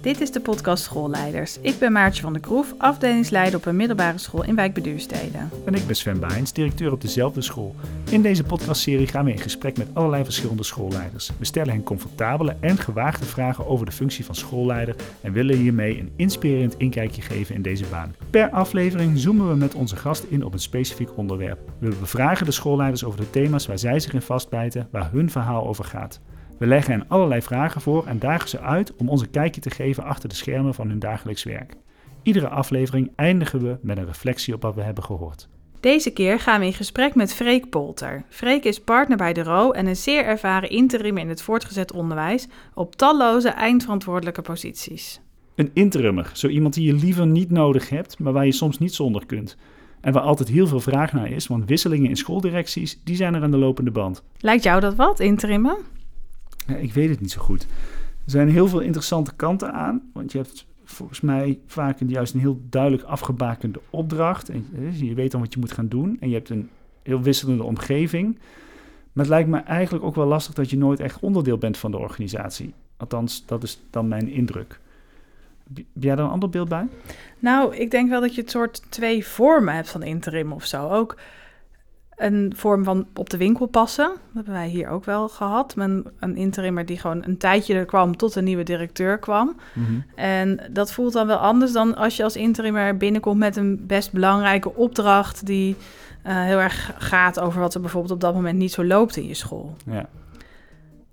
Dit is de podcast Schoolleiders. Ik ben Maartje van der Kroef, afdelingsleider op een middelbare school in wijk Beduurstede. En ik ben Sven Bains, directeur op dezelfde school. In deze podcastserie gaan we in gesprek met allerlei verschillende schoolleiders. We stellen hen comfortabele en gewaagde vragen over de functie van schoolleider en willen hiermee een inspirerend inkijkje geven in deze baan. Per aflevering zoomen we met onze gast in op een specifiek onderwerp. We bevragen de schoolleiders over de thema's waar zij zich in vastbijten, waar hun verhaal over gaat. We leggen hen allerlei vragen voor en dagen ze uit om ons een kijkje te geven achter de schermen van hun dagelijks werk. Iedere aflevering eindigen we met een reflectie op wat we hebben gehoord. Deze keer gaan we in gesprek met Freek Polter. Freek is partner bij de RO en een zeer ervaren interim in het voortgezet onderwijs op talloze eindverantwoordelijke posities. Een interimmer, zo iemand die je liever niet nodig hebt, maar waar je soms niet zonder kunt. En waar altijd heel veel vraag naar is, want wisselingen in schooldirecties, die zijn er aan de lopende band. Lijkt jou dat wat, interimmen? Ik weet het niet zo goed. Er zijn heel veel interessante kanten aan, want je hebt volgens mij vaak juist een heel duidelijk afgebakende opdracht. En je weet dan wat je moet gaan doen en je hebt een heel wisselende omgeving. Maar het lijkt me eigenlijk ook wel lastig dat je nooit echt onderdeel bent van de organisatie. Althans, dat is dan mijn indruk. Heb jij daar een ander beeld bij? Nou, ik denk wel dat je het soort twee vormen hebt van interim of zo. Ook een vorm van op de winkel passen. Dat hebben wij hier ook wel gehad. Met een interimmer die gewoon een tijdje er kwam tot een nieuwe directeur kwam. En dat voelt dan wel anders dan als je als interimmer binnenkomt met een best belangrijke opdracht die eh, heel erg gaat over wat er bijvoorbeeld op dat moment niet zo loopt in je school. Ja.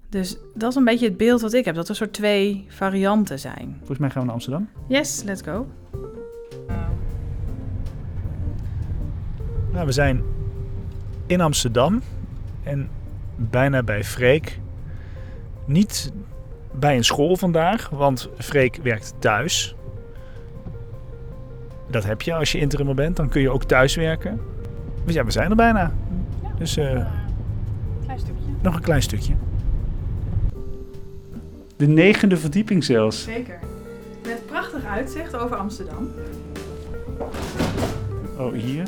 Dus dat is een beetje het beeld wat ik heb, dat er soort twee varianten zijn. Volgens mij gaan we naar Amsterdam. Yes, let's go. Nou, we zijn in Amsterdam en bijna bij Freek. Niet bij een school vandaag, want Freek werkt thuis. Dat heb je als je interimmer bent, dan kun je ook thuis werken. Dus ja, we zijn er bijna. Dus eh, Klein stukje. nog een klein stukje. De negende verdieping zelfs. Zeker. Met prachtig uitzicht over Amsterdam. Oh, hier.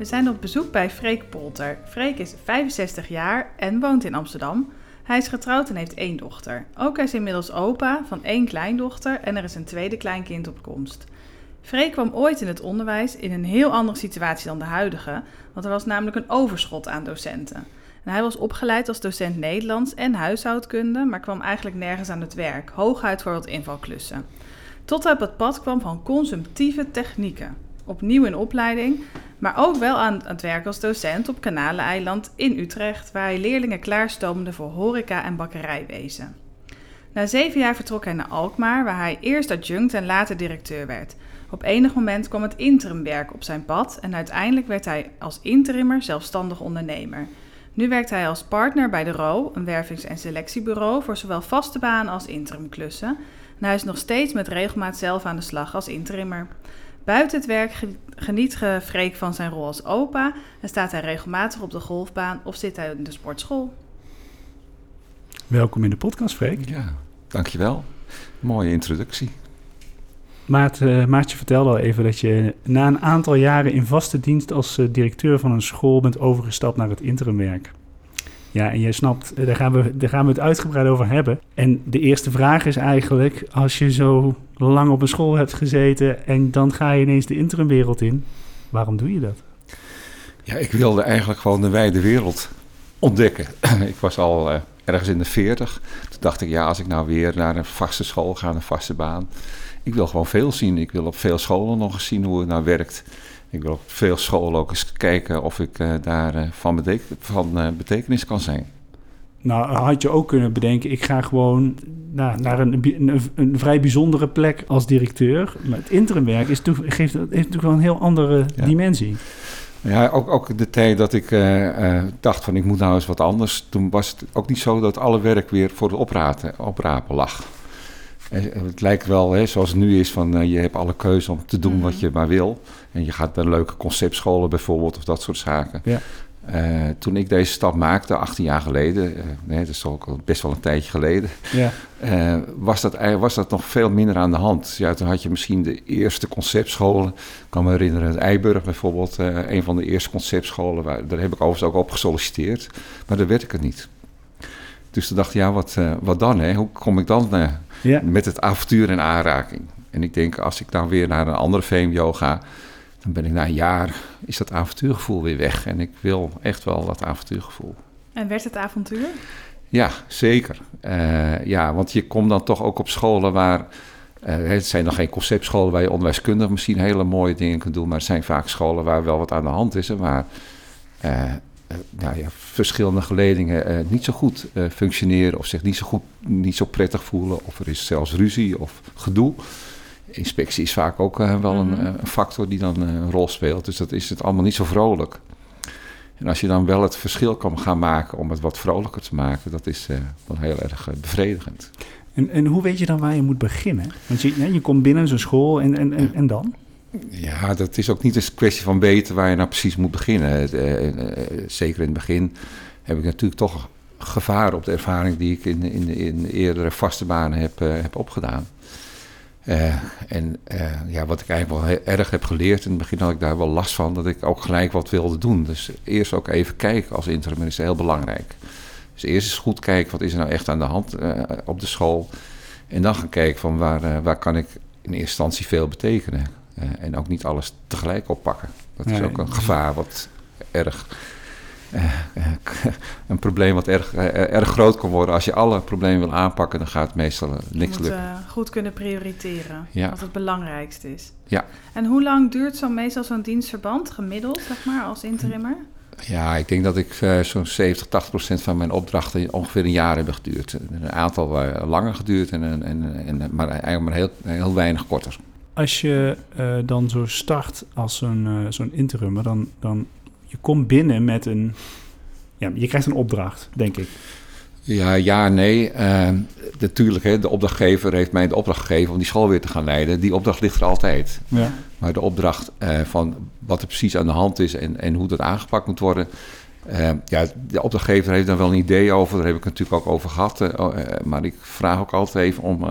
We zijn op bezoek bij Freek Polter. Freek is 65 jaar en woont in Amsterdam. Hij is getrouwd en heeft één dochter. Ook hij is inmiddels opa van één kleindochter en er is een tweede kleinkind op komst. Freek kwam ooit in het onderwijs in een heel andere situatie dan de huidige, want er was namelijk een overschot aan docenten. En hij was opgeleid als docent Nederlands en huishoudkunde, maar kwam eigenlijk nergens aan het werk, hooguit voor wat invalklussen. Tot hij op het pad kwam van consumptieve technieken. Opnieuw in opleiding, maar ook wel aan het werk als docent op Kanaleneiland in Utrecht, waar hij leerlingen klaarstoomde voor horeca en bakkerijwezen. Na zeven jaar vertrok hij naar Alkmaar, waar hij eerst adjunct en later directeur werd. Op enig moment kwam het interimwerk op zijn pad en uiteindelijk werd hij als interimmer zelfstandig ondernemer. Nu werkt hij als partner bij de RO, een wervings- en selectiebureau voor zowel vaste banen als interimklussen. En hij is nog steeds met regelmaat zelf aan de slag als interimmer. Buiten het werk ge- geniet ge- Freek van zijn rol als opa en staat hij regelmatig op de golfbaan of zit hij in de sportschool. Welkom in de podcast, Freek. Ja, dankjewel. Mooie introductie. Maart, eh, Maartje vertelde al even dat je na een aantal jaren in vaste dienst als eh, directeur van een school bent overgestapt naar het interimwerk. Ja, en jij snapt, daar gaan, we, daar gaan we het uitgebreid over hebben. En de eerste vraag is eigenlijk, als je zo lang op een school hebt gezeten en dan ga je ineens de interimwereld in, waarom doe je dat? Ja, ik wilde eigenlijk gewoon de wijde wereld ontdekken. ik was al eh, ergens in de veertig. Toen dacht ik, ja, als ik nou weer naar een vaste school ga, een vaste baan. Ik wil gewoon veel zien. Ik wil op veel scholen nog eens zien hoe het nou werkt. Ik wil op veel scholen ook eens kijken of ik eh, daar eh, van, van eh, betekenis kan zijn. Nou, had je ook kunnen bedenken, ik ga gewoon nou, naar een, een, een vrij bijzondere plek als directeur. Maar het interimwerk is, toe- geeft, heeft natuurlijk wel een heel andere Ja. dimensie. Ja, ook, ook de tijd dat ik dacht van ik moet nou eens wat anders. Toen was het ook niet zo dat alle werk weer voor het opraten, oprapen lag. Het lijkt wel, hè, zoals het nu is, van je hebt alle keuze om te doen Mhm. wat je maar wil. En je gaat naar leuke conceptscholen bijvoorbeeld of dat soort zaken. Ja. Eh, toen ik deze stap maakte, 18 jaar geleden, nee, dat is ook al best wel een tijdje geleden, Ja. eh, was, dat, was dat nog veel minder aan de hand. Ja, toen had je misschien de eerste conceptscholen. Ik kan me herinneren, het Eiburg bijvoorbeeld, een van de eerste conceptscholen. Waar, daar heb ik overigens ook op gesolliciteerd, maar daar werd ik het niet. Dus toen dacht ik, ja, wat, wat dan? Hè? Hoe kom ik dan Ja. met het avontuur in aanraking? En ik denk, als ik dan weer naar een andere VMO ga, dan ben ik na een jaar, is dat avontuurgevoel weer weg. En ik wil echt wel dat avontuurgevoel. En werd het avontuur? Ja, zeker. Eh, ja, want je komt dan toch ook op scholen waar... eh, het zijn nog geen conceptscholen waar je onderwijskundig misschien hele mooie dingen kunt doen... maar het zijn vaak scholen waar wel wat aan de hand is... en waar eh, nou ja, verschillende geledingen niet zo goed functioneren... of zich niet zo, goed, niet zo prettig voelen... of er is zelfs ruzie of gedoe. Inspectie is vaak ook eh, wel Mhm. een, eh, een factor die dan eh, een rol speelt. Dus dat is het allemaal niet zo vrolijk. En als je dan wel het verschil kan gaan maken om het wat vrolijker te maken, dat is eh, wel heel erg bevredigend. En, en hoe weet je dan waar je moet beginnen? Want je, je komt binnen zo'n school en, en, en, en dan? Ja, dat is ook niet een kwestie van weten waar je nou precies moet beginnen. Zeker in het begin heb ik natuurlijk toch gevaar op de ervaring die ik in, in, in eerdere vaste banen heb, eh, heb opgedaan. Eh, en eh, ja, wat ik eigenlijk wel heel erg heb geleerd, in het begin had ik daar wel last van, dat ik ook gelijk wat wilde doen. Dus eerst ook even kijken als interim is heel belangrijk. Dus eerst eens goed kijken, wat is er nou echt aan de hand eh, op de school. En dan gaan kijken van waar, waar kan ik in eerste instantie veel betekenen. En ook niet alles tegelijk oppakken. Dat is Nee. ook een gevaar wat erg... eh, eh, een probleem wat erg, eh, erg groot kan worden. Als je alle problemen wil aanpakken, dan gaat het meestal Je niks moet lukken. eh, goed kunnen prioriteren. Ja. Wat het belangrijkste is. Ja. En hoe lang duurt zo meestal zo'n dienstverband, gemiddeld, zeg maar, als interimmer? Ja, ik denk dat ik zo'n 70, 80 procent van mijn opdrachten ongeveer een jaar hebben geduurd. Een aantal eh, langer geduurd, en, en, en, en, maar eigenlijk maar heel, heel weinig korter. Als je eh, dan zo start als zo'n eh, zo'n interimmer, dan, dan je komt binnen met een... Ja, je krijgt een opdracht, denk ik. Ja, ja, nee. Eh, natuurlijk, hè, de opdrachtgever heeft mij de opdracht gegeven om die school weer te gaan leiden. Die opdracht ligt er altijd. Ja. Maar de opdracht eh, van wat er precies aan de hand is en, en hoe dat aangepakt moet worden. eh, ja, de opdrachtgever heeft daar wel een idee over. Daar heb ik het natuurlijk ook over gehad. eh, oh, maar ik vraag ook altijd even om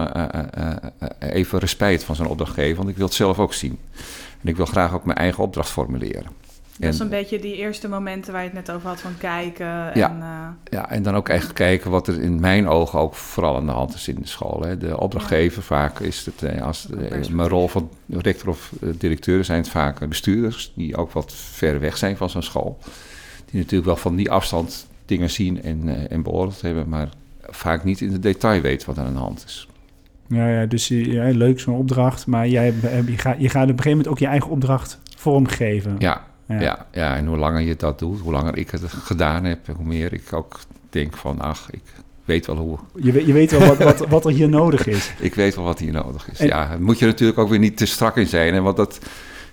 even respect van zo'n opdrachtgever. Want ik wil het zelf ook zien. En ik wil graag ook mijn eigen opdracht formuleren. Dat is En- een beetje die eerste momenten waar je het net over had van kijken. Ja. En, eh, Ja, en dan ook echt kijken wat er in mijn ogen ook vooral aan de hand is in de school. Hè. De opdrachtgever, vaak is het, eh, als eh, mijn rol van rector of directeur zijn het vaak bestuurders, die ook wat ver weg zijn van zo'n school. Die natuurlijk wel van die afstand dingen zien en, eh, en beoordeeld hebben, maar vaak niet in het detail weten wat er aan de hand is. Ja, ja dus je- ja, leuk zo'n opdracht, maar jij, je, gaat, je gaat op een gegeven moment ook je eigen opdracht vormgeven. Ja, ja. Ja, en hoe langer je dat doet, hoe langer ik het gedaan heb, hoe meer ik ook denk van, ach, ik weet wel hoe, Je, weet- je weet wel wat, wat, wat er hier nodig is. Ik weet wel wat hier nodig is. En- Ja, moet je natuurlijk ook weer niet te strak in zijn. Hè? Want dat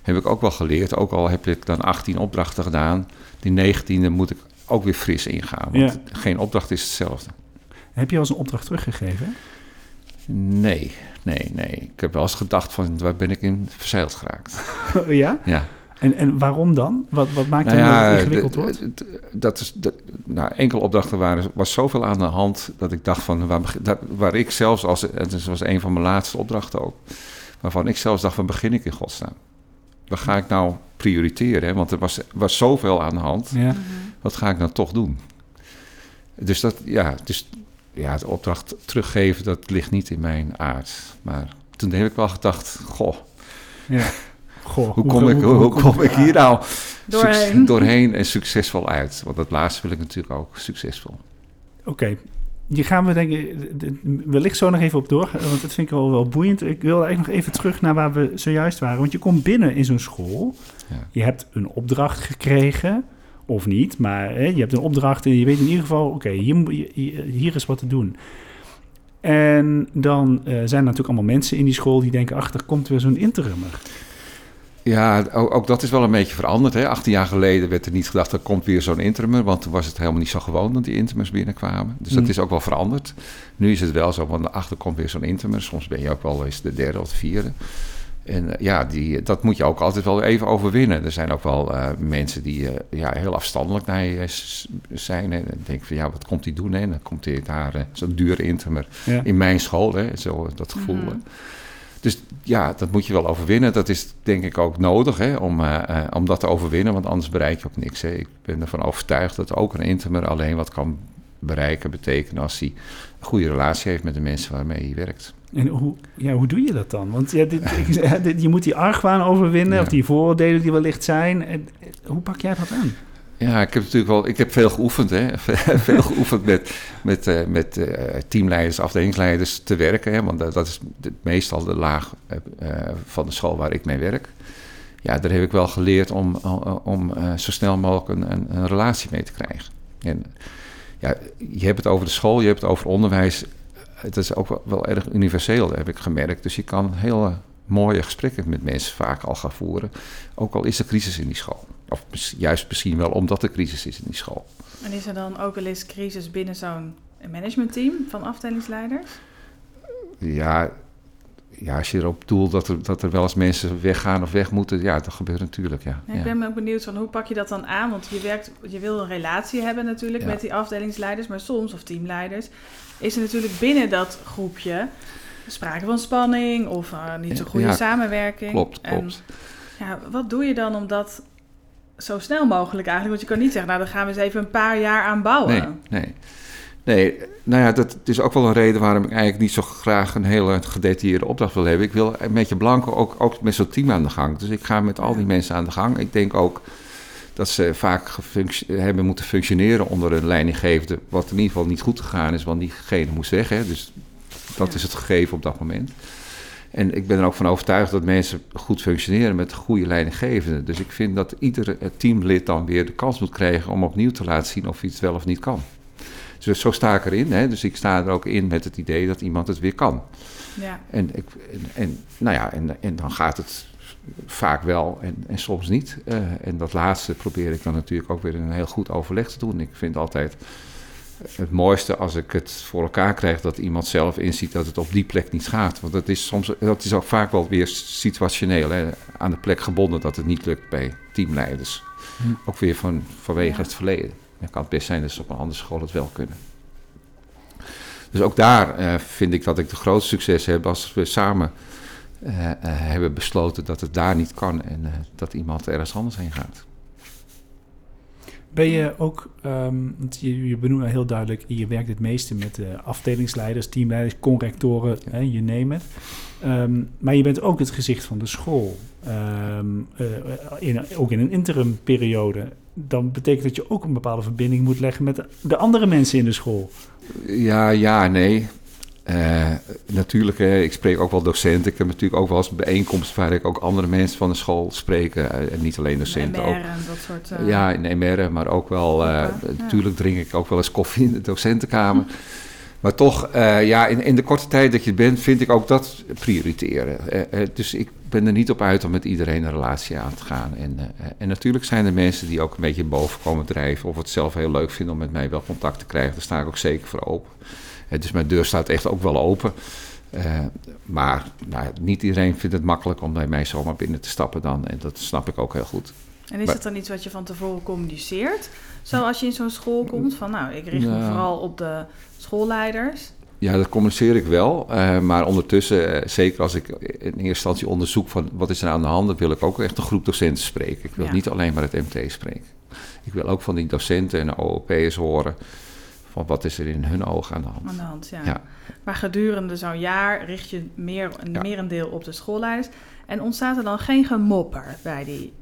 heb ik ook wel geleerd. Ook al heb ik dan 18 opdrachten gedaan, die 19e moet ik ook weer fris ingaan. Want geen opdracht is hetzelfde. Heb je al eens een opdracht teruggegeven? Nee, nee, nee. Ik heb wel eens gedacht van, waar ben ik in verzeild geraakt? ja? Ja. En, en waarom dan? Wat, wat maakt Nou dat ja, het ingewikkeld wordt? dat is, dat, nou, enkele opdrachten waren, was zoveel aan de hand dat ik dacht van, waar, dat- waar ik zelfs, als, het was een van mijn laatste opdrachten ook, waarvan ik zelfs dacht, waar begin ik in godsnaam? Waar ga ik nou prioriteren? Hè? Want er was, was zoveel aan de hand, Ja. wat ga ik nou toch doen? Dus dat, ja, dus, ja, de opdracht teruggeven, dat ligt niet in mijn aard. Maar toen heb ik wel gedacht, goh, ja. Goh, hoe kom, ik, hoe, hoe kom ik hier nou Doorheen. doorheen en succesvol uit? Want dat laatste wil ik natuurlijk ook succesvol. Oké, hier gaan we denk ik wellicht zo nog even op door, want dat vind ik wel, wel boeiend. Ik wil eigenlijk nog even terug naar waar we zojuist waren. Want je komt binnen in zo'n school, Ja. je hebt een opdracht gekregen, of niet, maar hè, je hebt een opdracht en je weet in ieder geval, oké, hier, hier, hier is wat te doen. En dan eh, zijn er natuurlijk allemaal mensen in die school die denken, ach, er komt weer zo'n interimmer. Ja, ook, ook dat is wel een beetje veranderd. Hè. 18 jaar geleden werd er niet gedacht, er komt weer zo'n interimmer. Want toen was het helemaal niet zo gewoon dat die interimmers binnenkwamen. Dus dat Mm. is ook wel veranderd. Nu is het wel zo, want achter komt weer zo'n interimmer. Soms ben je ook wel eens de derde of de vierde. En eh, ja, die, dat moet je ook altijd wel even overwinnen. Er zijn ook wel eh, mensen die eh, ja, heel afstandelijk naar je zijn. En dan denk ik van, ja, wat komt hij doen? Hè? En dan komt hij daar, eh, zo'n dure interimmer Ja. in mijn school, hè, zo dat gevoel. Hè. Dus ja, dat moet je wel overwinnen. Dat is denk ik ook nodig hè, om, eh, eh, om dat te overwinnen, want anders bereik je ook niks. Hè. Ik ben ervan overtuigd dat ook een intemer alleen wat kan bereiken betekenen als hij een goede relatie heeft met de mensen waarmee hij werkt. En hoe, ja, hoe doe je dat dan? Want ja, dit, je moet die argwaan overwinnen, Ja. of die vooroordelen die wellicht zijn. En, hoe pak jij dat aan? Ja, ik heb natuurlijk wel, ik heb veel geoefend, hè. veel geoefend met, met, eh, met eh, teamleiders, afdelingsleiders te werken, hè. Want dat, dat is meestal de laag eh, van de school waar ik mee werk. Ja, daar heb ik wel geleerd om, om, zo snel mogelijk een, een, relatie mee te krijgen. En ja, je hebt het over de school, je hebt het over onderwijs. Het is ook wel, wel erg universeel, heb ik gemerkt. Dus je kan hele mooie gesprekken met mensen vaak al gaan voeren. Ook al is er crisis in die school. Of juist misschien wel omdat er crisis is in die school. En is er dan ook wel eens crisis binnen zo'n managementteam van afdelingsleiders? Ja, ja als je erop doelt dat er, dat er wel eens mensen weggaan of weg moeten, ja, dat gebeurt natuurlijk, ja. Ja, ik ben ook benieuwd van hoe pak je dat dan aan? Want je, werkt, je wil een relatie hebben natuurlijk Ja. met die afdelingsleiders, maar soms, of teamleiders, is er natuurlijk binnen dat groepje sprake van spanning of eh, niet zo goede Ja, samenwerking. Klopt, En, klopt. ja, wat doe je dan om dat zo snel mogelijk eigenlijk? Want je kan niet zeggen, nou dan gaan we eens even een paar jaar aan bouwen. Nee, nee. Nee, nou ja, dat is ook wel een reden waarom ik eigenlijk niet zo graag een hele gedetailleerde opdracht wil hebben. Ik wil met je blanco ook, ook met zo'n team aan de gang. Dus ik ga met al die mensen aan de gang. Ik denk ook dat ze vaak hebben moeten functioneren onder een leidinggevende, wat in ieder geval niet goed gegaan is, want diegene moest weg. Hè? Dus dat Ja. is het gegeven op dat moment. En ik ben er ook van overtuigd dat mensen goed functioneren met goede leidinggevenden. Dus ik vind dat ieder eh, teamlid dan weer de kans moet krijgen om opnieuw te laten zien of het wel of niet kan. Dus zo sta ik erin. Hè? Dus ik sta er ook in met het idee dat iemand het weer kan. Ja. En, ik, en, en, nou ja, en, en dan gaat het vaak wel en, en soms niet. Eh, en dat laatste probeer ik dan natuurlijk ook weer in een heel goed overleg te doen. Ik vind altijd het mooiste als ik het voor elkaar krijg dat iemand zelf inziet dat het op die plek niet gaat. Want dat is soms dat is ook vaak wel weer situationeel, hè? aan de plek gebonden dat het niet lukt bij teamleiders. Hm. Ook weer van, vanwege Ja. het verleden. Dan kan het best zijn dat ze op een andere school het wel kunnen. Dus ook daar eh, vind ik dat ik de grootste succes heb als we samen eh, eh, hebben besloten dat het daar niet kan en dat iemand ergens anders heen gaat. Ben je ook, ehm, want je, je benoemt heel duidelijk, je werkt het meeste met eh, afdelingsleiders, teamleiders, conrectoren, hè, je neemt het. Ehm, maar je bent ook het gezicht van de school. Ehm, eh, in, ook in een interimperiode. Dan betekent dat je ook een bepaalde verbinding moet leggen met de andere mensen in de school. Ja, ja, nee. Eh, natuurlijk, hè, ik spreek ook wel docenten. Ik heb natuurlijk ook wel eens bijeenkomsten waar ik ook andere mensen van de school spreek. eh, en niet alleen docenten. MR Ook, en dat soort... eh, ja, in MR, maar ook wel... ja. Natuurlijk drink ik ook wel eens koffie in de docentenkamer. Maar toch, ja, in, in de korte tijd dat je bent, vind ik ook dat prioriteren. Dus ik ben er niet op uit om met iedereen een relatie aan te gaan. En, en natuurlijk zijn er mensen die ook een beetje boven komen drijven... of het zelf heel leuk vinden om met mij wel contact te krijgen. Daar sta ik ook zeker voor open. Dus mijn deur staat echt ook wel open. Eh, maar nou, niet iedereen vindt het makkelijk om bij mij zomaar binnen te stappen dan. En dat snap ik ook heel goed. En is het dan iets wat je van tevoren communiceert? Zoals je in zo'n school komt, van nou, ik richt me vooral op de schoolleiders. Ja, dat communiceer ik wel. eh, maar ondertussen, eh, zeker als ik in eerste instantie onderzoek van wat is er aan de hand, dan wil ik ook echt een groep docenten spreken. Ik wil Ja. niet alleen maar het MT spreken. Ik wil ook van die docenten en OOP'ers horen van wat is er in hun ogen aan de hand. Aan de hand, ja. Ja. Maar gedurende zo'n jaar richt je meer, een Ja. merendeel op de schoolleiders. En ontstaat er dan geen gemopper bij, die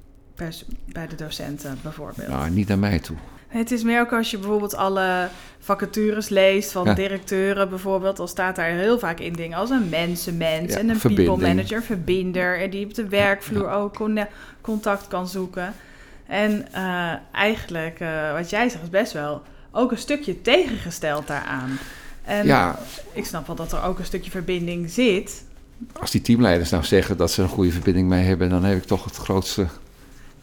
bij de docenten bijvoorbeeld? Nou, niet naar mij toe. Het is meer ook als je bijvoorbeeld alle vacatures leest van Ja. directeuren bijvoorbeeld. Dan staat daar heel vaak in dingen als een mensenmens Ja, en een verbinding. people manager, verbinder. En die op de werkvloer ook contact kan zoeken. En eh, eigenlijk, eh, wat jij zegt, is best wel ook een stukje tegengesteld daaraan. En Ja, ik snap wel dat er ook een stukje verbinding zit. als die teamleiders nou zeggen dat ze een goede verbinding mee hebben, dan heb ik toch het grootste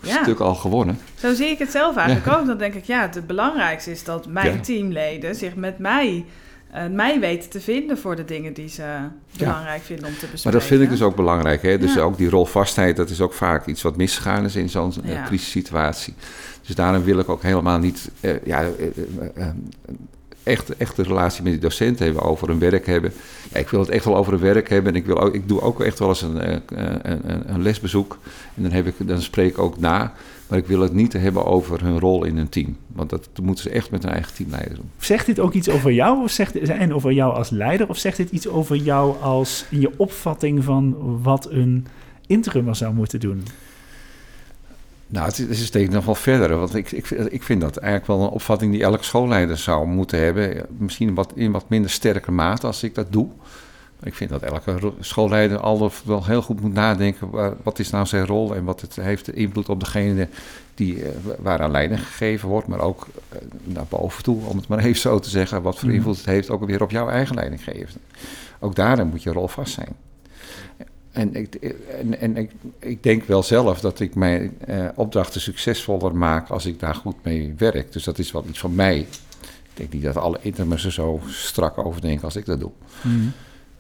Ja. stuk al gewonnen. Zo zie ik het zelf eigenlijk ook. Dan denk ik, ja, het belangrijkste is dat mijn teamleden zich met mij, eh, mij weten te vinden voor de dingen die ze belangrijk vinden om te bespreken. Maar dat vind ik dus ook belangrijk. Hè? Dus Ja. ook die rolvastheid, dat is ook vaak iets wat misgegaan is in zo'n eh, Ja. crisissituatie. Dus daarom wil ik ook helemaal niet eh, ja, eh, eh, eh, echt, echt een relatie met die docenten hebben, over hun werk hebben. Ja, ik wil het echt wel over hun werk hebben. En ik, wil ook, ik doe ook echt wel eens een, eh, een, een, een lesbezoek. En dan, heb ik, dan spreek ik ook na. Maar ik wil het niet hebben over hun rol in een team. Want dat moeten ze echt met hun eigen teamleider doen. Zegt dit ook iets over jou of zegt, en over jou als leider? Of zegt dit iets over jou als in je opvatting van wat een interimmer zou moeten doen? Nou, het is, steeds nog wel verder. Want ik, ik, ik vind dat eigenlijk wel een opvatting die elke schoolleider zou moeten hebben. Misschien wat, in wat minder sterke mate als ik dat doe. Ik vind dat elke schoolleider al wel heel goed moet nadenken. Wat is nou zijn rol en wat het heeft invloed op degene die, eh, waaraan leiding gegeven wordt. Maar ook eh, naar boven toe, om het maar even zo te zeggen. Wat voor mhm. invloed het heeft ook weer op jouw eigen leidinggever. Ook daarin moet je rol vast zijn. En, ik, en, en ik, ik, denk wel zelf dat ik mijn eh, opdrachten succesvoller maak als ik daar goed mee werk. Dus dat is wel iets van mij. Ik denk niet dat alle intermers er zo strak over denken als ik dat doe. Mm.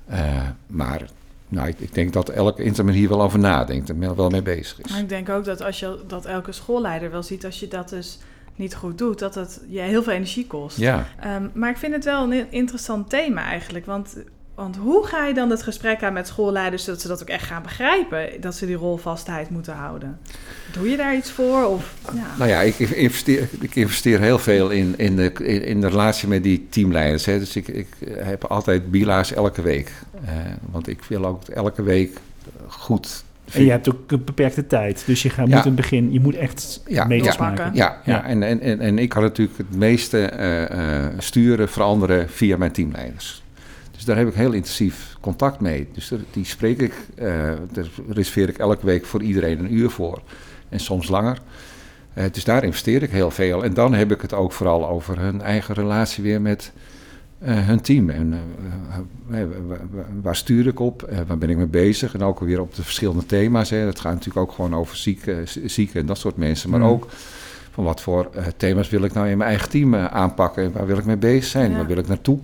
Uh, maar nou, ik, ik, denk dat elke intermer hier wel over nadenkt en wel mee bezig is. Maar ik denk ook dat als je dat elke schoolleider wel ziet, als je dat dus niet goed doet, dat het je heel veel energie kost. Ja. Um, maar ik vind het wel een interessant thema eigenlijk. Want want hoe ga je dan het gesprek aan met schoolleiders zodat ze dat ook echt gaan begrijpen, dat ze die rolvastheid moeten houden? Doe je daar iets voor? Of, ja. Nou ja, ik investeer, ik investeer heel veel in, in, de, in de relatie met die teamleiders. Hè. Dus ik, ik heb altijd bila's elke week. Uh, want ik wil ook elke week goed en je hebt ook een beperkte tijd. Dus je gaat, moet een begin, je moet echt ja, meters ja, maken. Ja, ja. En, en, en, ik kan natuurlijk het meeste uh, uh, sturen, veranderen via mijn teamleiders. Dus daar heb ik heel intensief contact mee. Dus die spreek ik, uh, daar reserveer ik elke week voor iedereen een uur voor. En soms langer. Uh, dus daar investeer ik heel veel. En dan heb ik het ook vooral over hun eigen relatie weer met uh, hun team. En waar stuur ik op? waar ben ik mee bezig? En ook weer op de verschillende thema's. Hè. Het gaat natuurlijk ook gewoon over zieken, zieken en dat soort mensen. Maar mm. ook van wat voor thema's wil ik nou in mijn eigen team aanpakken? En waar wil ik mee bezig zijn? Waar wil ik naartoe?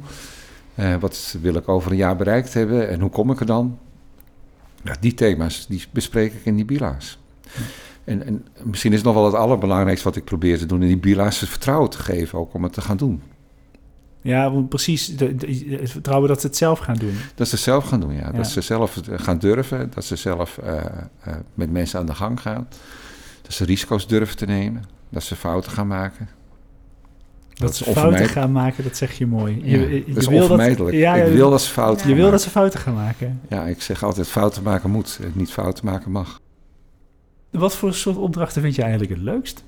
Uh, wat wil ik over een jaar bereikt hebben en hoe kom ik er dan? Nou, die thema's die bespreek ik in die bila's. En, en, misschien is het nog wel het allerbelangrijkste wat ik probeer te doen... in die bila's het vertrouwen te geven, ook om het te gaan doen. Ja, precies. het vertrouwen dat ze het zelf gaan doen. Dat ze het zelf gaan doen, ja. Dat ze zelf gaan durven. Dat ze zelf uh, uh, met mensen aan de gang gaan. Dat ze risico's durven te nemen. Dat ze fouten gaan maken. Dat, ze fouten gaan maken, dat zeg je mooi. Je, je, dat is onvermijdelijk. Dat, ja, ik wil dat ze fouten Je wil dat ze fouten gaan maken. Ja, ik zeg altijd fouten maken moet, niet fouten maken mag. Wat voor soort opdrachten vind je eigenlijk het leukst?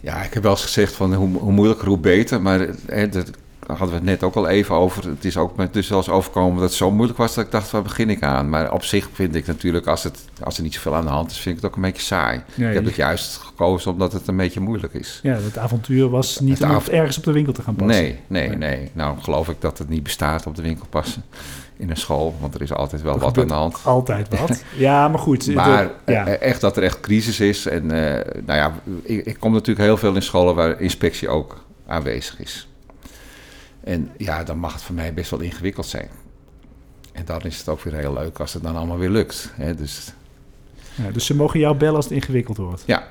Ja, ik heb wel eens gezegd van hoe, hoe moeilijker, hoe beter. Maar hè, dat, daar hadden we het net ook al even over. Het is ook met dus wel eens overkomen dat het zo moeilijk was dat ik dacht, waar begin ik aan? Maar op zich vind ik natuurlijk, als, het, als er niet zoveel aan de hand is, vind ik het ook een beetje saai. ik heb het juist gekozen omdat het een beetje moeilijk is. Ja, het avontuur was niet om ergens op de winkel te gaan passen. Nee, nee, nee, Nou geloof ik dat het niet bestaat op de winkel passen in een school, want er is altijd wel wat aan de hand. Altijd wat. ja, maar goed. Maar ja. Eh, echt dat er echt crisis is. En uh, nou ja, ik, ik kom natuurlijk heel veel in scholen waar inspectie ook aanwezig is. En ja, dan mag het voor mij best wel ingewikkeld zijn. En dan is het ook weer heel leuk als het dan allemaal weer lukt. Hè? Dus, ja, dus ze mogen jou bellen als het ingewikkeld wordt? Ja.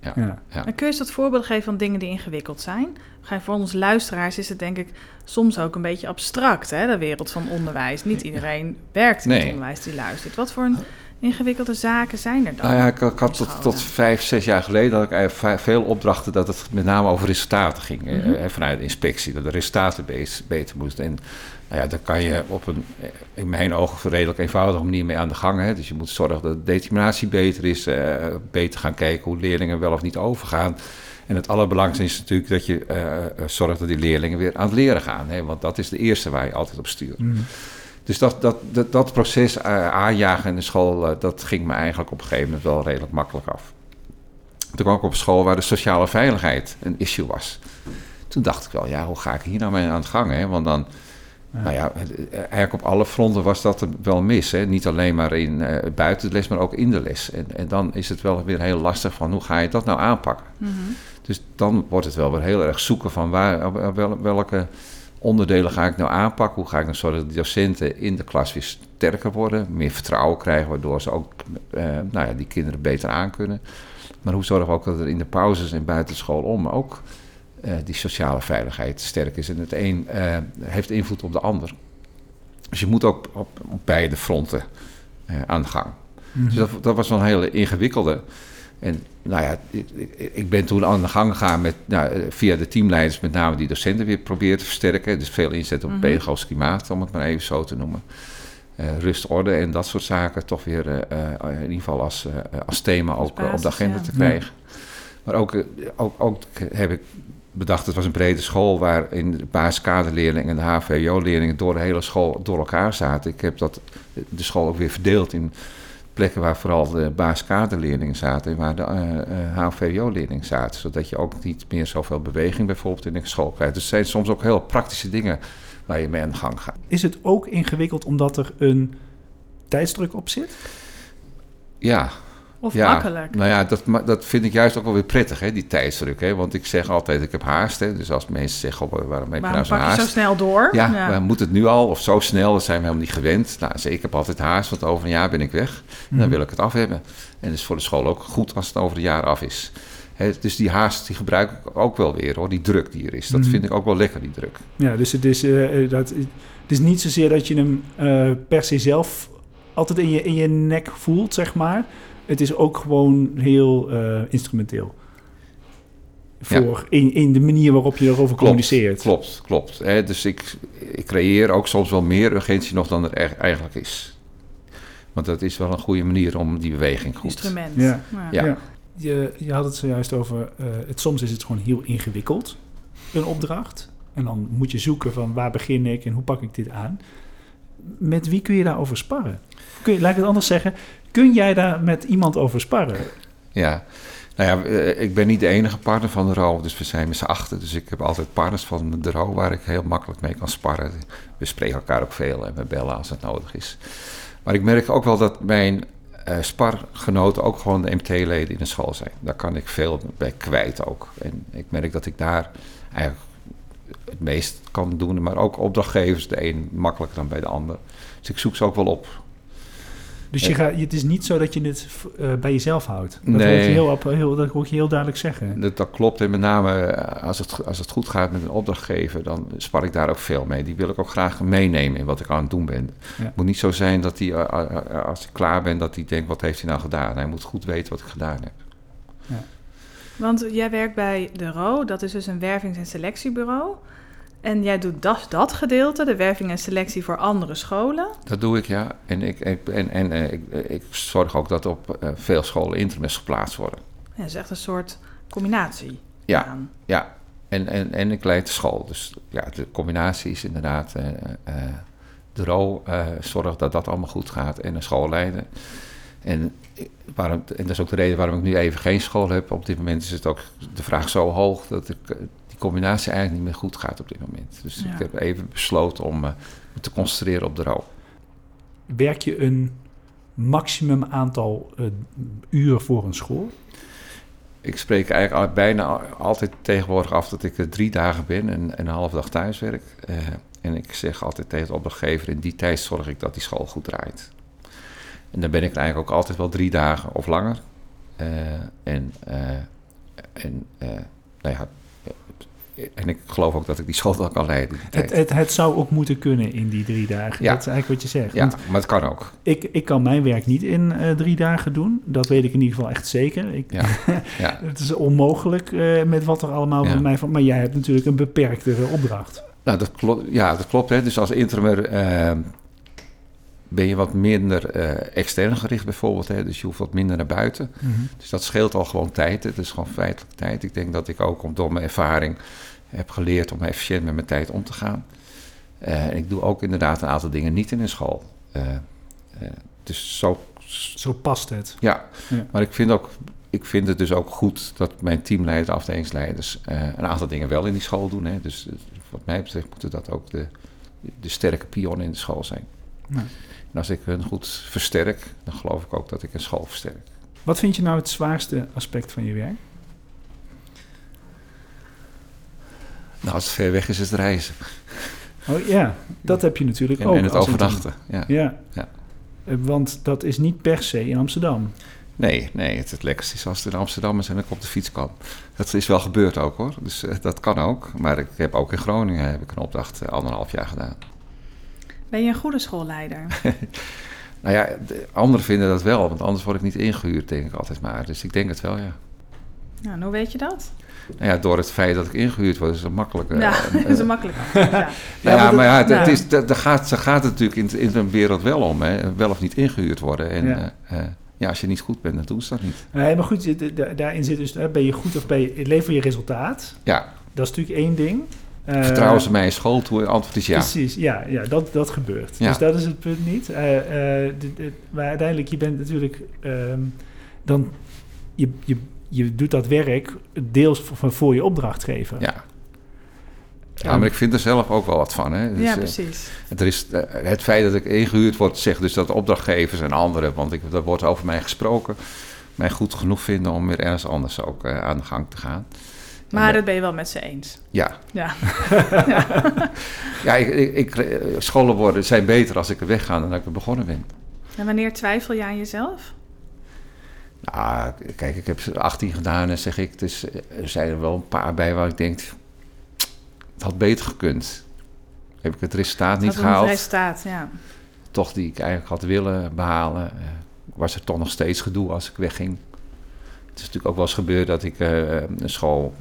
ja, ja. ja. kun je eens dat voorbeeld geven van dingen die ingewikkeld zijn? Voor onze luisteraars is het denk ik soms ook een beetje abstract, hè, de wereld van onderwijs. Niet iedereen werkt in het onderwijs die luistert. Wat voor een ingewikkelde zaken zijn er dan? Nou ja, ik, had tot, tot, vijf, zes jaar geleden had ik veel opdrachten dat het met name over resultaten ging. Mm vanuit de inspectie, dat de resultaten beter moesten. En nou ja, daar kan je op een, eh, in mijn ogen, redelijk eenvoudige manier mee aan de gang. Hè. Dus je moet zorgen dat de determinatie beter is, uh, beter gaan kijken hoe leerlingen wel of niet overgaan. En het allerbelangrijkste is natuurlijk dat je uh, zorgt dat die leerlingen weer aan het leren gaan. Hè, want dat is de eerste waar je altijd op stuurt. Mhm. Dus dat, dat, dat, dat proces uh, aanjagen in de school, uh, dat ging me eigenlijk op een gegeven moment wel redelijk makkelijk af. Toen kwam ik op school waar de sociale veiligheid een issue was. Toen dacht ik wel, ja, hoe ga ik hier nou mee aan het gang? Hè? Want dan, nou ja, eigenlijk op alle fronten was dat wel mis. Hè? Niet alleen maar in uh, buiten de les, maar ook in de les. En, en dan is het wel weer heel lastig van, hoe ga je dat nou aanpakken? Mm -hmm. Dus dan wordt het wel weer heel erg zoeken van waar, welke onderdelen ga ik nou aanpakken? Hoe ga ik nou zorgen dat de docenten in de klas weer sterker worden, meer vertrouwen krijgen, waardoor ze ook eh, nou ja, die kinderen beter aankunnen. Maar hoe zorgen we ook dat er in de pauzes en buitenschool om ook uh, die sociale veiligheid sterk is? En het een uh, heeft invloed op de ander. Dus je moet ook op, op beide fronten aan de gang. Mm -hmm. Dus dat, dat, was wel een hele ingewikkelde. En nou ja, ik, ben toen aan de gang gegaan met, nou, via de teamleiders, met name die docenten weer proberen te versterken. Dus veel inzet op Mhm. pedagogisch klimaat, om het maar even zo te noemen. Eh, rust, orde en dat soort zaken toch weer eh, eh, in ieder geval als, als thema ook op de agenda ja. te krijgen. Maar ook, ook, ook heb ik bedacht, het was een brede school waarin de basiskaderleerlingen en de HVO-leerlingen door de hele school door elkaar zaten. Ik heb dat, de school ook weer verdeeld in plekken waar vooral de basiskaderleerlingen zaten en waar de eh HVO-leerlingen zaten. Zodat je ook niet meer zoveel beweging bijvoorbeeld in de school krijgt. Dus het zijn soms ook heel praktische dingen waar je mee aan de gang gaat. Is het ook ingewikkeld omdat er een tijdsdruk op zit? Ja, Of ja. makkelijk. Nou ja, dat, dat vind ik juist ook wel weer prettig, hè, die tijdsdruk. Hè? Want ik zeg altijd, ik heb haast. Hè? Dus als mensen zeggen, oh, waarom heb je nou je haast? zo snel door? Ja, maar moet het nu al of zo snel? Dat zijn we helemaal niet gewend. Nou, dus ik heb altijd haast, want over een jaar ben ik weg. En dan wil ik het af hebben. En het is voor de school ook goed als het over een jaar af is. Hè, dus die haast, die gebruik ik ook wel weer, hoor. Die druk die er is. Dat Mhm. vind ik ook wel lekker, die druk. Ja, dus het is, eh, eh, dat, het is niet zozeer dat je hem eh, per se zelf altijd in je, in je nek voelt, zeg maar. Het is ook gewoon heel eh, instrumenteel. Voor in, in de manier waarop je erover communiceert. Klopt, klopt. Hè? Dus ik, ik creëer ook soms wel meer urgentie nog dan er e- eigenlijk is. Want dat is wel een goede manier om die beweging goed... Instrument. Ja. Ja. Ja. Je, je had het zojuist over, eh, het, soms is het gewoon heel ingewikkeld, een opdracht. En dan moet je zoeken van waar begin ik en hoe pak ik dit aan. Met wie kun je daarover sparren? Kun je, laat ik het anders zeggen, kun jij daar met iemand over sparren? Ja, nou ja, eh, ik ben niet de enige partner van de RO, dus we zijn met z'n achten. Dus ik heb altijd partners van de RO waar ik heel makkelijk mee kan sparren. We spreken elkaar ook veel en we bellen als het nodig is. Maar ik merk ook wel dat mijn eh, spargenoten ook gewoon de MT-leden in de school zijn. Daar kan ik veel bij kwijt ook. En ik merk dat ik daar eigenlijk het meest kan doen, maar ook opdrachtgevers, de een makkelijker dan bij de ander. Dus ik zoek ze ook wel op. Dus je gaat, het is niet zo dat je het eh, bij jezelf houdt. Dat, Nee. hoor je heel, op- heel, dat hoor je heel duidelijk zeggen. Dat, dat klopt. En met name eh, als het, als het goed gaat met een opdrachtgever, dan spar ik daar ook veel mee. Die wil ik ook graag meenemen in wat ik aan het doen ben. Ja. Het moet niet zo zijn dat hij, eh, als ik klaar ben, dat hij denkt, wat heeft hij nou gedaan? Hij moet goed weten wat ik gedaan heb. Want jij werkt bij de RO, dat is dus een wervings- en selectiebureau. En jij doet dat, dat gedeelte, de werving en selectie voor andere scholen. Dat doe ik, ja. En ik, ik, en, en, eh, ik, ik zorg ook dat op eh, veel scholen intermes geplaatst worden. Ja, dat is echt een soort combinatie. Ja. aan. Ja, en, en, en ik leid de school. Dus ja, de combinatie is inderdaad eh, eh, de RO eh zorgt dat dat allemaal goed gaat en een school leiden. En, waarom, en dat is ook de reden waarom ik nu even geen school heb. Op dit moment is het ook de vraag zo hoog dat ik, eh, combinatie eigenlijk niet meer goed gaat op dit moment. Dus Ja. ik heb even besloten om eh, me te concentreren op de RO. Werk je een maximum aantal eh, uren voor een school? Ik spreek eigenlijk al- bijna al- altijd tegenwoordig af dat ik er drie dagen ben en, en een half dag thuis werk. Eh, en ik zeg altijd tegen de opdrachtgever, in die tijd zorg ik dat die school goed draait. En dan ben ik eigenlijk ook altijd wel drie dagen of langer. Eh, en eh, en eh, nou ja, eh, en ik geloof ook dat ik die school wel kan leiden. Het, het, het zou ook moeten kunnen in die drie dagen. Ja. Dat is eigenlijk wat je zegt. ja, Want maar het kan ook. ik, ik kan mijn werk niet in eh, drie dagen doen. Dat weet ik in ieder geval echt zeker. Ik, Ja, ja. Het is onmogelijk eh, met wat er allemaal van mij van. Maar jij hebt natuurlijk een beperktere opdracht. Nou, dat klopt. Ja, dat klopt. Hè. Dus als interimmer eh, ben je wat minder eh, extern gericht bijvoorbeeld. Hè. Dus je hoeft wat minder naar buiten. Dus dat scheelt al gewoon tijd. Het is gewoon feitelijk tijd. Ik denk dat ik ook om- door mijn ervaring heb geleerd om efficiënt met mijn tijd om te gaan. Eh, en ik doe ook inderdaad een aantal dingen niet in een school. Eh, dus zo, Zo past het. ja. Ja. Maar ik vind, ook, ik vind het dus ook goed dat mijn teamleider, afdelingsleiders, een aantal dingen wel in die school doen. Hè. Dus wat mij betreft moeten dat ook de, de sterke pionnen in de school zijn. En als ik hun goed versterk, dan geloof ik ook dat ik een school versterk. Wat vind je nou het zwaarste aspect van je werk? Nou, als het ver weg is, is het reizen. Oh ja, dat heb je natuurlijk En, ook. en het overnachten. Ja. Ja. Ja. Eh, Want dat is niet per se in Amsterdam. Nee, nee, het, het lekkerste is als het in Amsterdam is en ik op de fiets kan. Dat is wel gebeurd ook hoor. Dus eh, dat kan ook. Maar ik heb ook in Groningen heb ik een opdracht eh, anderhalf jaar gedaan. Ben je een goede schoolleider? Nou ja, de anderen vinden dat wel, want anders word ik niet ingehuurd, denk ik altijd maar. Dus ik denk het wel, ja. Nou, en hoe weet je dat? Nou ja, door het feit dat ik ingehuurd word, is dat makkelijk. eh, ja, eh, is een makkelijk antwoord, ja. Ja, Ja, maar ja, het, het daar, gaat, daar gaat het natuurlijk in, in een wereld wel om. Hè. Wel of niet ingehuurd worden. En Ja. ja. ja, als je niet goed bent, dan doen ze dat niet. Nee, maar goed, da- da- daarin zit dus, hè, ben je goed of ben je, lever je resultaat? Ja, Dat is natuurlijk één ding. Eh, vertrouwen ze mij in school toe? Het antwoord is ja. Precies, ja, ja dat, dat gebeurt. Ja. Dus dat is het punt niet. Eh, eh, de- de- maar uiteindelijk, je bent natuurlijk ehm, dan, je, je, je doet dat werk deels voor, voor je opdrachtgever. Ja. Ja, maar ik vind er zelf ook wel wat van. Hè. Dus, ja, precies. er is, het feit dat ik ingehuurd word, zegt dus dat opdrachtgevers en anderen, want ik, er wordt over mij gesproken, mij goed genoeg vinden om weer ergens anders ook eh, aan de gang te gaan. Maar dat ben je wel met ze eens. Ja, Ja, ja ik, ik, ik- eh, scholen worden, zijn beter als ik er wegga dan dat ik er begonnen ben. en wanneer twijfel je aan jezelf? Nou, kijk, ik heb 18 gedaan en zeg ik, dus eh, er zijn er wel een paar bij waar ik denk, het had beter gekund. Heb ik het resultaat niet gehaald, resultaat, ja. toch die ik eigenlijk had willen behalen, eh, was er toch nog steeds gedoe als ik wegging. Het is natuurlijk ook wel eens gebeurd dat ik een school,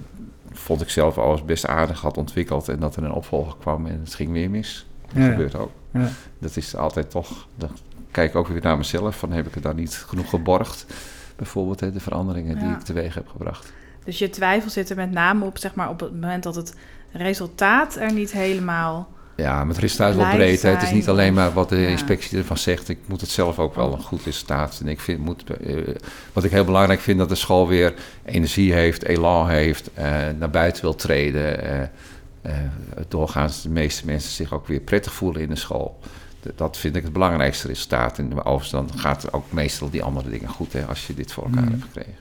vond ik zelf alles best aardig had ontwikkeld en dat er een opvolger kwam en het ging weer mis. Dat Ja. gebeurt ook. Ja. Dat is altijd toch, dan kijk ik ook weer naar mezelf, van heb ik het daar niet genoeg geborgd? Bijvoorbeeld hè, de veranderingen die ik teweeg heb gebracht. Dus je twijfel zit er met name op, zeg maar, op het moment dat het resultaat er niet helemaal... Ja, maar het resultaat is wel breed. Hè. Het is niet alleen maar wat de inspectie ervan zegt. Ik moet het zelf ook wel een goed resultaat. En ik vind, moet, eh, wat ik heel belangrijk vind, dat de school weer energie heeft, elan heeft, eh, naar buiten wil treden. eh, doorgaans de meeste mensen zich ook weer prettig voelen in de school. Dat vind ik het belangrijkste resultaat. En overigens dan gaat ook meestal die andere dingen goed hè, als je dit voor elkaar Mm. hebt gekregen.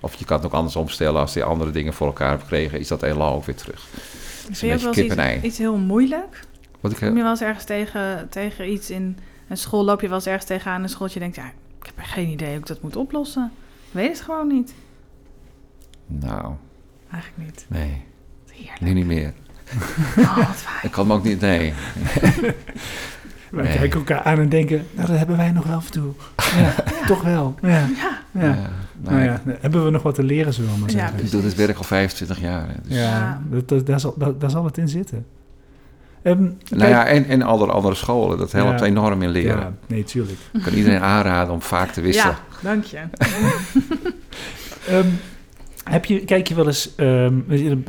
Of je kan het ook anders omstellen. Als die andere dingen voor elkaar hebt gekregen, is dat elan ook weer terug. Vind je ook beetje wel eens kip en ei. iets, iets heel moeilijk? Wat ik, Kom je wel eens ergens tegen, tegen iets in een school? Loop je wel eens ergens tegenaan een school dat je denkt... ja, ik heb er geen idee hoe ik dat moet oplossen. Ik weet het gewoon niet. nou, Eigenlijk niet. nee, Heerlijk. nu niet meer. Oh, wat fijn. Ik kan me ook niet, nee. Wij Nee. kijken elkaar aan en denken, nou dat hebben wij nog wel af en toe. Ja, toch wel. Ja. Ja. Ja. Ja, Nou ja, hebben we nog wat te leren, zullen we maar Ja, zeggen. ik doe dit werk al 25 jaar. hè, Dus. Ja, Ja. Dat, dat, daar, zal, daar zal het in zitten. Ehm, Nou kijk- ja, en, en alle andere scholen, dat helpt Ja. enorm in leren. Ja, nee, tuurlijk. Ik kan iedereen aanraden om vaak te wisselen. Ja, dank je. Ehm, heb je, kijk je wel eens, ehm,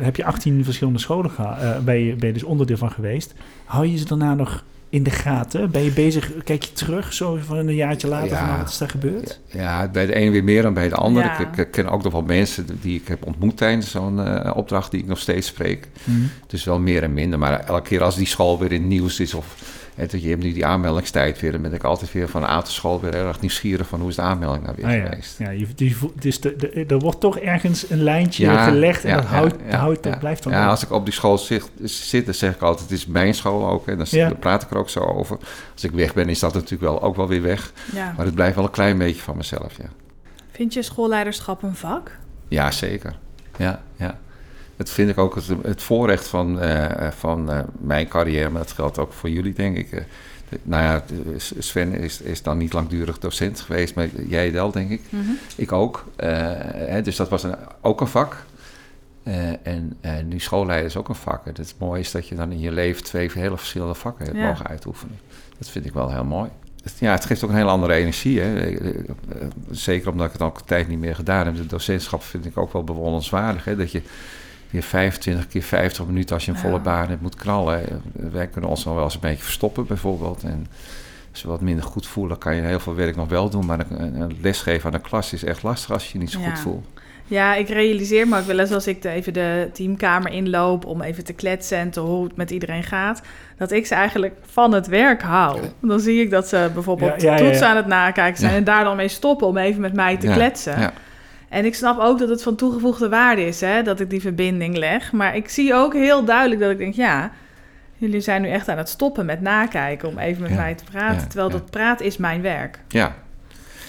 heb je 18 verschillende scholen gehad, eh, ben, je, ben je dus onderdeel van geweest. Hou je ze daarna nog in de gaten? Ben je bezig, kijk je terug zo van een jaartje later Ja. van nou, wat is daar gebeurd? Ja, bij de ene weer meer dan bij de andere. Ja. Ik, ik ken ook nog wel mensen die ik heb ontmoet tijdens zo'n eh, opdracht die ik nog steeds spreek. Mhm. Dus wel meer en minder. Maar elke keer als die school weer in het nieuws is of hè, dat je hebt nu die aanmeldingstijd weer, dan ben ik altijd weer van een aantal school weer erg nieuwsgierig van hoe is de aanmelding nou weer Ah, ja. geweest. Ja, je, je voelt- dus de, de- er wordt toch ergens een lijntje Ja, gelegd en ja, dat, houdt, ja, houdt, dat ja. blijft dan Ja, ook. als ik op die school zit, zit dan zeg ik altijd, het is mijn school ook. En dan Ja. daar praat ik er ook zo over. Als ik weg ben, is dat natuurlijk wel, ook wel weer weg. Ja. Maar het blijft wel een klein beetje van mezelf, ja. Vind je schoolleiderschap een vak? Ja, zeker. Ja, ja. Dat vind ik ook het, het voorrecht van, eh, van eh, mijn carrière, maar dat geldt ook voor jullie, denk ik. Eh, de- nou ja, Sven is, is dan niet langdurig docent geweest, maar jij wel, denk ik. Mhm. Ik ook. Eh, hè, dus dat was een, ook een vak. Eh, en nu schoolleider is ook een vak. En het mooie is dat je dan in je leven twee hele verschillende vakken hebt Ja. mogen uitoefenen. Dat vind ik wel heel mooi. Het- Ja, het geeft ook een hele andere energie. Hè. Eh, eh, Zeker omdat ik het al een tijd niet meer gedaan heb. De docentschap vind ik ook wel bewonderenswaardig. Hè. Dat je weer 25 keer 50 minuten als je een volle baan hebt moet knallen. Wij kunnen ons nog wel eens een beetje verstoppen bijvoorbeeld. En als je wat minder goed voelt, kan je heel veel werk nog wel doen. Maar een, een lesgeven aan de klas is echt lastig als je je niet zo Ja. goed voelt. Ja, ik realiseer me ook wel eens als ik de, even de teamkamer inloop om even te kletsen en te horen hoe het met iedereen gaat, dat ik ze eigenlijk van het werk hou. Dan zie ik dat ze bijvoorbeeld Ja, ja, ja, toetsen aan het nakijken zijn en daar dan mee stoppen om even met mij te kletsen. Ja. En ik snap ook dat het van toegevoegde waarde is, hè, dat ik die verbinding leg. Maar ik zie ook heel duidelijk dat ik denk, ja, jullie zijn nu echt aan het stoppen met nakijken om even met mij te praten. terwijl dat praten is mijn werk. Ja,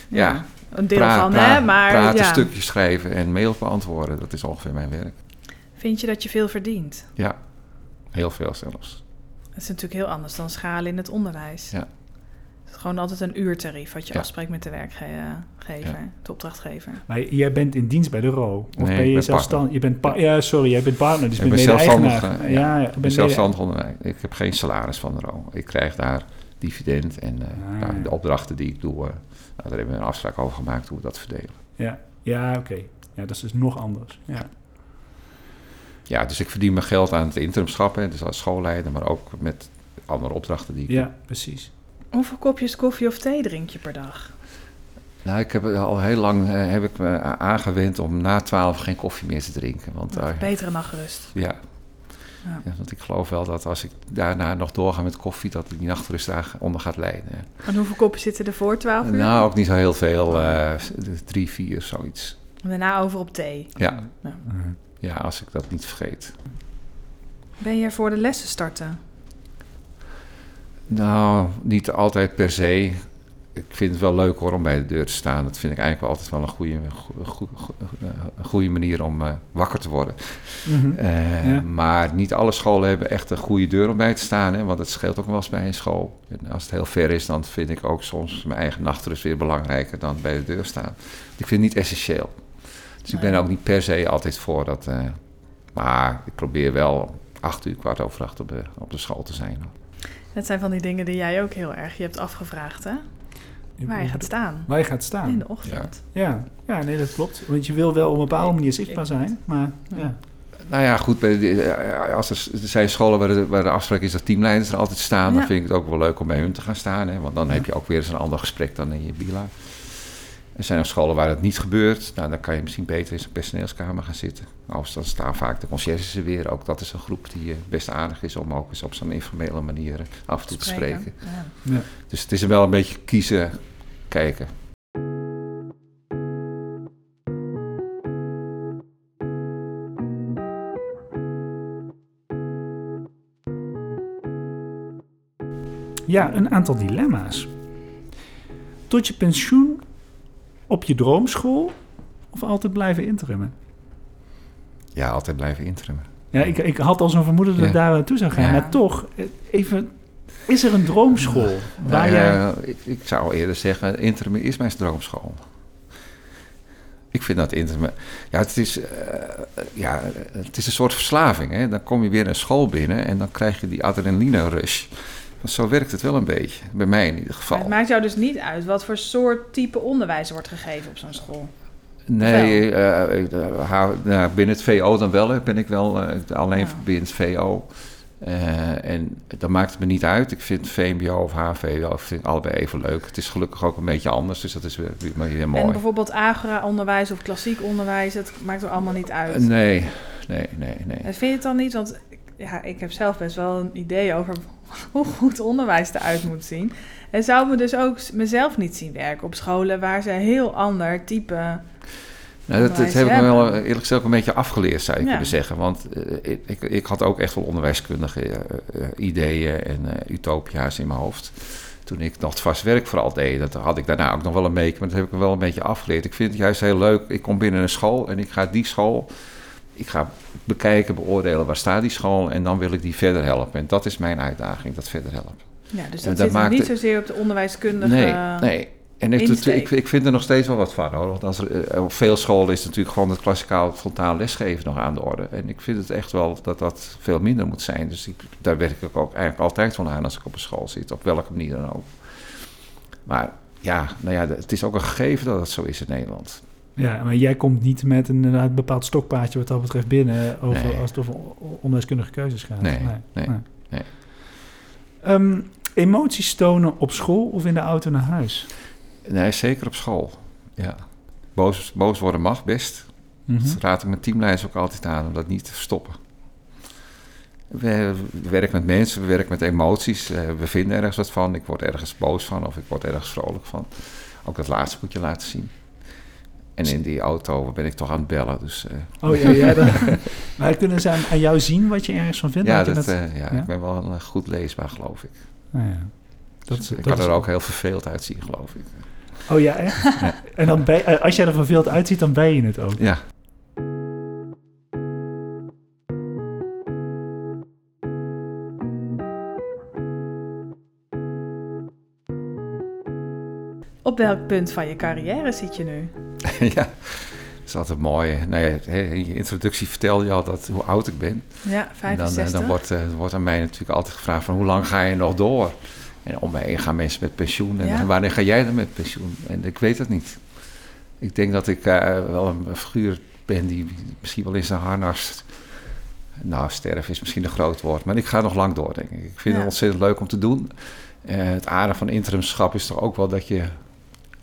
Ja. Een deel Pra- van, hè, maar praten, ja. stukjes schrijven en mail beantwoorden, dat is ongeveer mijn werk. Vind je dat je veel verdient? Ja, heel veel zelfs. Dat is natuurlijk heel anders dan schalen in het onderwijs. Ja. Het is gewoon altijd een uurtarief wat je Ja. afspreekt met de werkgever, de opdrachtgever. Maar jij bent in dienst bij de RO? Of Nee, ben ik je ben zelfstandig? Je bent ja, sorry, jij bent partner, dus Ik ben bent zelfstandig, eh, ja, ja, Ik ben zelfstandig onderwijs. Ik heb geen salaris van de RO. Ik krijg daar dividend en eh, Ah, nou, ja. de opdrachten die ik doe, eh, nou, daar hebben we een afspraak over gemaakt hoe we dat verdelen. Ja, ja oké. Ja, dat is dus nog anders. Ja. Ja, dus ik verdien mijn geld aan het interimschap, hè, dus als schoolleider, maar ook met andere opdrachten die ik ja, precies. Hoeveel kopjes koffie of thee drink je per dag? Nou, ik heb al heel lang eh, heb ik me aangewend om na twaalf geen koffie meer te drinken. Want, eh, Betere nachtrust. ja, Ja. ja, want ik geloof wel dat als ik daarna nog doorga met koffie, dat die nachtrust daaronder gaat leiden. En hoeveel kopjes zitten er voor 12 uur? Nou, ook niet zo heel veel, eh, drie, vier, zoiets. En daarna over op thee. Ja, Mhm. ja, als ik dat niet vergeet. Ben je er voor de lessen starten? Nou, niet altijd per se. Ik vind het wel leuk hoor om bij de deur te staan. Dat vind ik eigenlijk wel altijd wel een goede, goede, goede, een goede manier om eh, wakker te worden. Mhm. Eh, Ja. Maar niet alle scholen hebben echt een goede deur om bij te staan. Hè, want het scheelt ook wel eens bij een school. En als het heel ver is, dan vind ik ook soms mijn eigen nachtrust weer belangrijker dan bij de deur staan. Ik vind het niet essentieel. Dus ik ben ook niet per se altijd voor dat. eh, maar ik probeer wel acht uur, kwart over acht op de, op de school te zijn. Dat zijn van die dingen die jij ook heel erg je hebt afgevraagd, hè? Waar je gaat staan. Waar je gaat staan. In de ochtend. Ja. ja, nee, dat klopt. Want je wil wel op een bepaalde manier zichtbaar zijn, maar ja. Nou ja, goed. Eh, als er, er zijn scholen waar de, waar de afspraak is dat teamleiders er altijd staan, Ja. dan vind ik het ook wel leuk om bij hun te gaan staan. Hè, want dan heb je ook weer eens een ander gesprek dan in je bila. Er zijn ook scholen waar het niet gebeurt. Nou, dan kan je misschien beter in zo'n personeelskamer gaan zitten. Of dan staan vaak de conciërges er weer. Ook dat is een groep die eh, best aardig is om ook eens op zo'n informele manier eh, af en toe te spreken. Ja. ja. Dus het is wel een beetje kiezen, kijken. Ja, een aantal dilemma's. Tot je pensioen op je droomschool of altijd blijven interimmen? Ja, altijd blijven interimmen. Ja, ik, ik had al zo'n vermoeden dat Ja. daar naartoe zou gaan. Ja. Maar toch, eh, even, is er een droomschool waar Nou, jij... ja, ik, ik zou eerder zeggen, interim is mijn droomschool. Ik vind dat interim... Ja, het is, eh, ja, het is een soort verslaving. Hè? Dan kom je weer een school binnen en dan krijg je die adrenaline rush. Zo werkt het wel een beetje, bij mij in ieder Maar geval. het maakt jou dus niet uit wat voor soort type onderwijs er wordt gegeven op zo'n school. Nee, eh, eh, nou, binnen het VO dan wel. Ben ik wel eh, alleen Ja. binnen het VO. En dat maakt het me niet uit. Ik vind VMBO of HVO vind ik allebei even leuk. Het is gelukkig ook een beetje anders, dus dat is weer, weer, mooi. En bijvoorbeeld agora-onderwijs of klassiek onderwijs, het maakt er allemaal niet uit. Nee, nee, nee, nee. En vind je het dan niet? Want ja, ik heb zelf best wel een idee over hoe goed onderwijs eruit moet zien. En zou me dus ook mezelf niet zien werken op scholen waar ze een heel ander type. Nou, dat, dat heb ik me wel hebben. eerlijk gezegd een beetje afgeleerd, zou je Ja. kunnen zeggen. Want eh, ik, ik, had ook echt wel onderwijskundige eh, eh, ideeën en eh, utopia's in mijn hoofd. Toen ik nog het vast werk vooral deed, dat had ik daarna ook nog wel een beetje, maar dat heb ik me wel een beetje afgeleerd. Ik vind het juist heel leuk. Ik kom binnen een school en ik ga die school, ik ga bekijken, beoordelen waar staat die school en dan wil ik die verder helpen. En dat is mijn uitdaging, dat verder helpen. Ja, dus dat dat zit maakt niet zozeer op de onderwijskundige. Nee, nee. En ik, ik, ik vind er nog steeds wel wat van hoor. Want als er, eh, op veel scholen is natuurlijk gewoon het klassikaal frontaal lesgeven nog aan de orde. En ik vind het echt wel dat dat veel minder moet zijn. Dus ik, daar werk ik ook eigenlijk altijd van aan als ik op een school zit. Op welke manier dan ook. Maar ja, nou ja, het is ook een gegeven dat het zo is in Nederland. Ja, maar jij komt niet met een, bepaald stokpaardje wat dat betreft binnen over, Nee. als het over keuzes gaat. Nee, nee, nee. Ehm, emoties tonen op school of in de auto naar huis? Nee, zeker op school. Ja. Boos, boos worden mag best. Mhm. Dat raad ik mijn teamleiders ook altijd aan om dat niet te stoppen. We, we werken met mensen, we werken met emoties. eh, we vinden ergens wat van. Ik word ergens boos van of ik word ergens vrolijk van. Ook dat laatste moet je laten zien. En in die auto ben ik toch aan het bellen. Dus eh, Oh ja, ja dan, maar kunnen ze aan, aan jou zien wat je ergens van vindt? ja, dat, eh, ja, ja? ik ben wel een, eh, goed leesbaar, geloof ik. Nou ja. Dat, ik dat kan is- er ook heel verveeld uitzien, geloof ik. Oh ja, echt? En dan als jij er verveeld uitziet, dan ben je het ook. Ja. Op welk punt van je carrière zit je nu? ja, dat is altijd mooi. Nee, in je introductie vertelde je altijd hoe oud ik ben. Ja, 65. En dan, dan wordt, uh, wordt aan mij natuurlijk altijd gevraagd van hoe lang ga je nog door? En om mij heen gaan mensen met pensioen. En Ja. wanneer ga jij dan met pensioen? En ik weet het niet. Ik denk dat ik eh, wel een figuur ben die misschien wel in zijn harnas... Nou, sterven is misschien een groot woord. Maar ik ga nog lang door, denk ik. Ik vind Ja. het ontzettend leuk om te doen. Eh, het aardige van interimschap is toch ook wel dat je...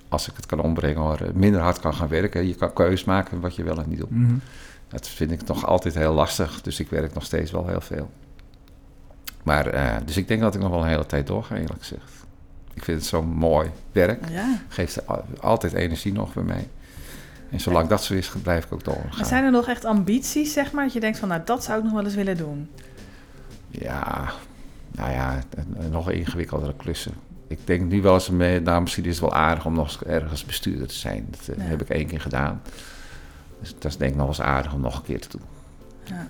Als ik het kan ombrengen hoor, minder hard kan gaan werken. Je kan keus maken wat je wel en niet doet. Mhm. Dat vind ik nog altijd heel lastig. Dus ik werk nog steeds wel heel veel. Maar, eh, dus ik denk dat ik nog wel een hele tijd doorga, eerlijk gezegd. Ik vind het zo mooi werk. Ja. Geeft al- altijd energie nog bij mij. En zolang dat zo is, blijf ik ook Maar doorgaan. zijn er nog echt ambities, zeg maar? Dat je denkt van, nou, dat zou ik nog wel eens willen doen. Ja, nou ja, nog ingewikkeldere klussen. Ik denk nu wel eens, mee, nou misschien is het wel aardig om nog eens ergens bestuurder te zijn. Dat eh, Ja. heb ik één keer gedaan. Dus dat is denk ik nog eens aardig om nog een keer te doen. Ja.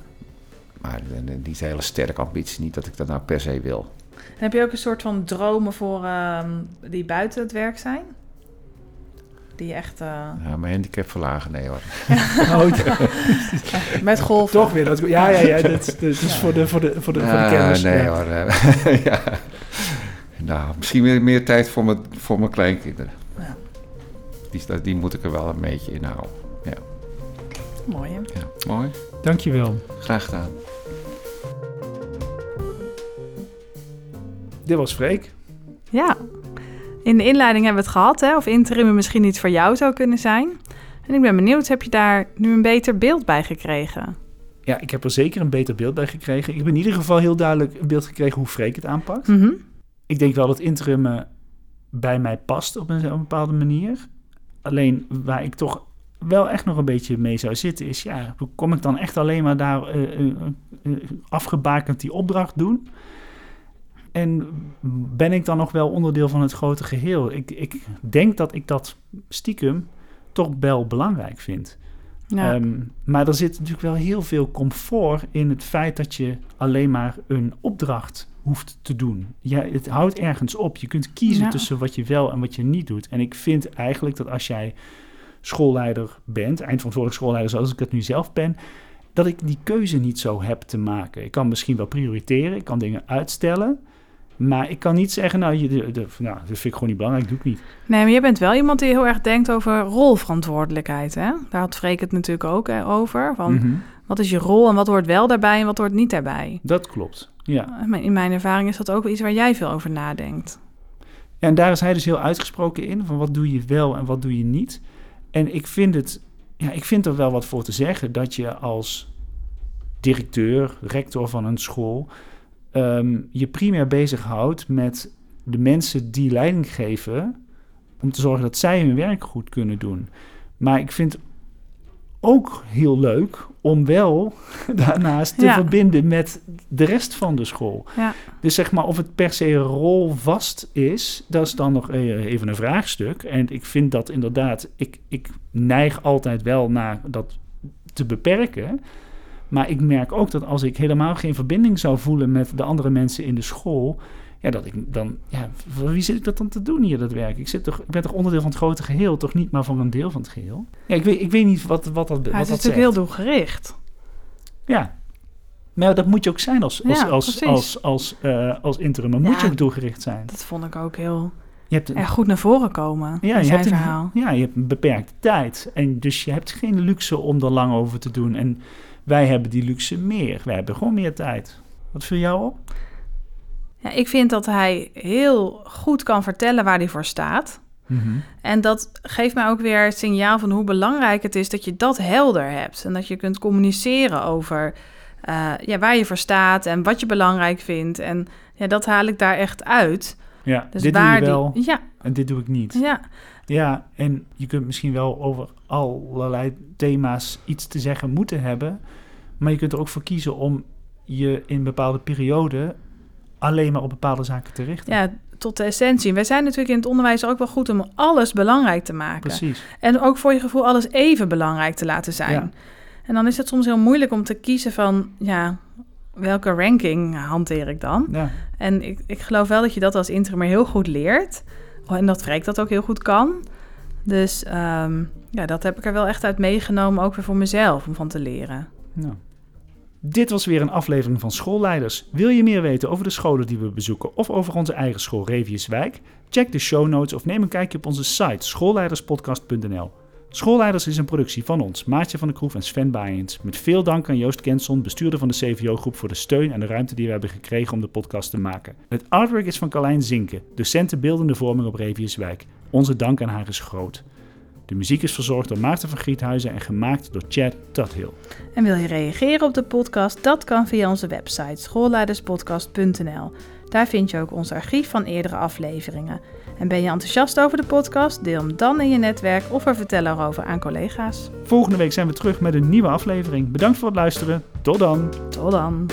Maar eh, niet een hele sterke ambitie, niet dat ik dat nou per se wil. En heb je ook een soort van dromen voor ehm, die buiten het werk zijn? Die je echt eh, Ja, mijn handicap verlagen, nee hoor. Oh, met golven. toch weer. Dat, ja, ja, ja. Dat, is- dat is voor de, voor de, voor de, voor de kennis. nee ja. hoor. eh, ja. Nou, misschien meer, meer tijd voor mijn, voor mijn kleinkinderen. Ja. Die, die moet ik er wel een beetje in houden. Ja, Mooi, hè? ja. mooi. Dankjewel. Graag gedaan. Dit was Freek. Ja. In de inleiding hebben we het gehad, hè? Of interim misschien iets voor jou zou kunnen zijn. En ik ben benieuwd, heb je daar nu een beter beeld bij gekregen? Ja, ik heb er zeker een beter beeld bij gekregen. Ik heb in ieder geval heel duidelijk een beeld gekregen hoe Freek het aanpakt. Mhm. Ik denk wel dat interim bij mij past op een, op een bepaalde manier. Alleen waar ik toch wel echt nog een beetje mee zou zitten is... ja, hoe kom ik dan echt alleen maar daar eh, eh, eh, afgebakend die opdracht doen? En ben ik dan nog wel onderdeel van het grote geheel? Ik, ik denk dat ik dat stiekem toch wel belangrijk vind. Ja. Ehm, maar er zit natuurlijk wel heel veel comfort in het feit dat je alleen maar een opdracht hoeft te doen. Ja, het houdt ergens op. Je kunt kiezen Ja. tussen wat je wel en wat je niet doet. En ik vind eigenlijk dat als jij schoolleider bent, eindverantwoordelijk schoolleider zoals ik dat nu zelf ben, dat ik die keuze niet zo heb te maken. Ik kan misschien wel prioriteren, ik kan dingen uitstellen. Maar ik kan niet zeggen, nou, je, de, de- nou dat vind ik gewoon niet belangrijk, doe ik niet. Nee, maar je bent wel iemand die heel erg denkt over rolverantwoordelijkheid, hè? Daar had Freek het natuurlijk ook hè, over. Van, Mhm. wat is je rol en wat hoort wel daarbij en wat hoort niet daarbij? Dat klopt, ja. Maar In mijn ervaring is dat ook wel iets waar jij veel over nadenkt. En daar is hij dus heel uitgesproken in, van wat doe je wel en wat doe je niet. En ik vind het, ja, ik vind er wel wat voor te zeggen dat je als directeur, rector van een school, ehm, je primair bezighoudt met de mensen die leiding geven, om te zorgen dat zij hun werk goed kunnen doen. Maar ik vind ook heel leuk om wel daarnaast te Ja. verbinden met de rest van de school. Ja. Dus zeg maar of het per se rolvast is, dat is dan nog eh, even een vraagstuk. En ik vind dat inderdaad, ik, ik neig altijd wel naar dat te beperken. Maar ik merk ook dat als ik helemaal geen verbinding zou voelen met de andere mensen in de school, ja, dat ik dan, ja, voor wie zit ik dat dan te doen hier, dat werk? Ik, zit toch, ik ben toch onderdeel van het grote geheel, toch niet maar van een deel van het geheel? Ja, ik weet, ik weet niet wat, wat dat, wat Hij is dat natuurlijk zegt. heel doelgericht. Ja. Maar dat moet je ook zijn als, als, Ja, als, als, als, eh, als interim. Dan moet je ook doelgericht zijn. Dat vond ik ook heel Je hebt een, erg goed naar voren komen ja, je zijn hebt een, verhaal. ja, je hebt een beperkte tijd. En dus je hebt geen luxe om er lang over te doen. En wij hebben die luxe meer. Wij hebben gewoon meer tijd. Wat viel jou op? Ja, ik vind dat hij heel goed kan vertellen waar hij voor staat. En dat geeft mij ook weer het signaal van hoe belangrijk het is dat je dat helder hebt. En dat je kunt communiceren over eh, ja, waar je voor staat en wat je belangrijk vindt. En ja, dat haal ik daar echt uit. Ja, Dus dit doe je wel Die, ja, en dit doe ik niet. ja, Ja, en je kunt misschien wel over allerlei thema's iets te zeggen moeten hebben. Maar je kunt er ook voor kiezen om je in bepaalde perioden alleen maar op bepaalde zaken te richten. ja, tot de essentie. Wij zijn natuurlijk in het onderwijs ook wel goed om alles belangrijk te maken. Precies. En ook voor je gevoel alles even belangrijk te laten zijn. Ja. En dan is het soms heel moeilijk om te kiezen van, ja, welke ranking hanteer ik dan? Ja. En ik, ik geloof wel dat je dat als interim heel goed leert. en dat Freek dat ook heel goed kan. Dus ehm, ja, dat heb ik er wel echt uit meegenomen, ook weer voor mezelf, om van te leren. Dit was weer een aflevering van Schoolleiders. Wil je meer weten over de scholen die we bezoeken of over onze eigen school Reviuswijk? Check de show notes of neem een kijkje op onze site schoolleiderspodcast.nl. Schoolleiders is een productie van ons, Maartje van der Kroef en Sven Baaiens. Met veel dank aan Joost Kenson, bestuurder van de CVO-groep, voor de steun en de ruimte die we hebben gekregen om de podcast te maken. Het artwork is van Carlijn Zinken, docenten beeldende vorming op Reviuswijk. Onze dank aan haar is groot. De muziek is verzorgd door Maarten van Griethuizen en gemaakt door Chad Tuthill. En wil je reageren op de podcast? Dat kan via onze website schoolleiderspodcast.nl. Daar vind je ook ons archief van eerdere afleveringen. En ben je enthousiast over de podcast? Deel hem dan in je netwerk of vertel erover aan collega's. Volgende week zijn we terug met een nieuwe aflevering. Bedankt voor het luisteren. Tot dan. Tot dan.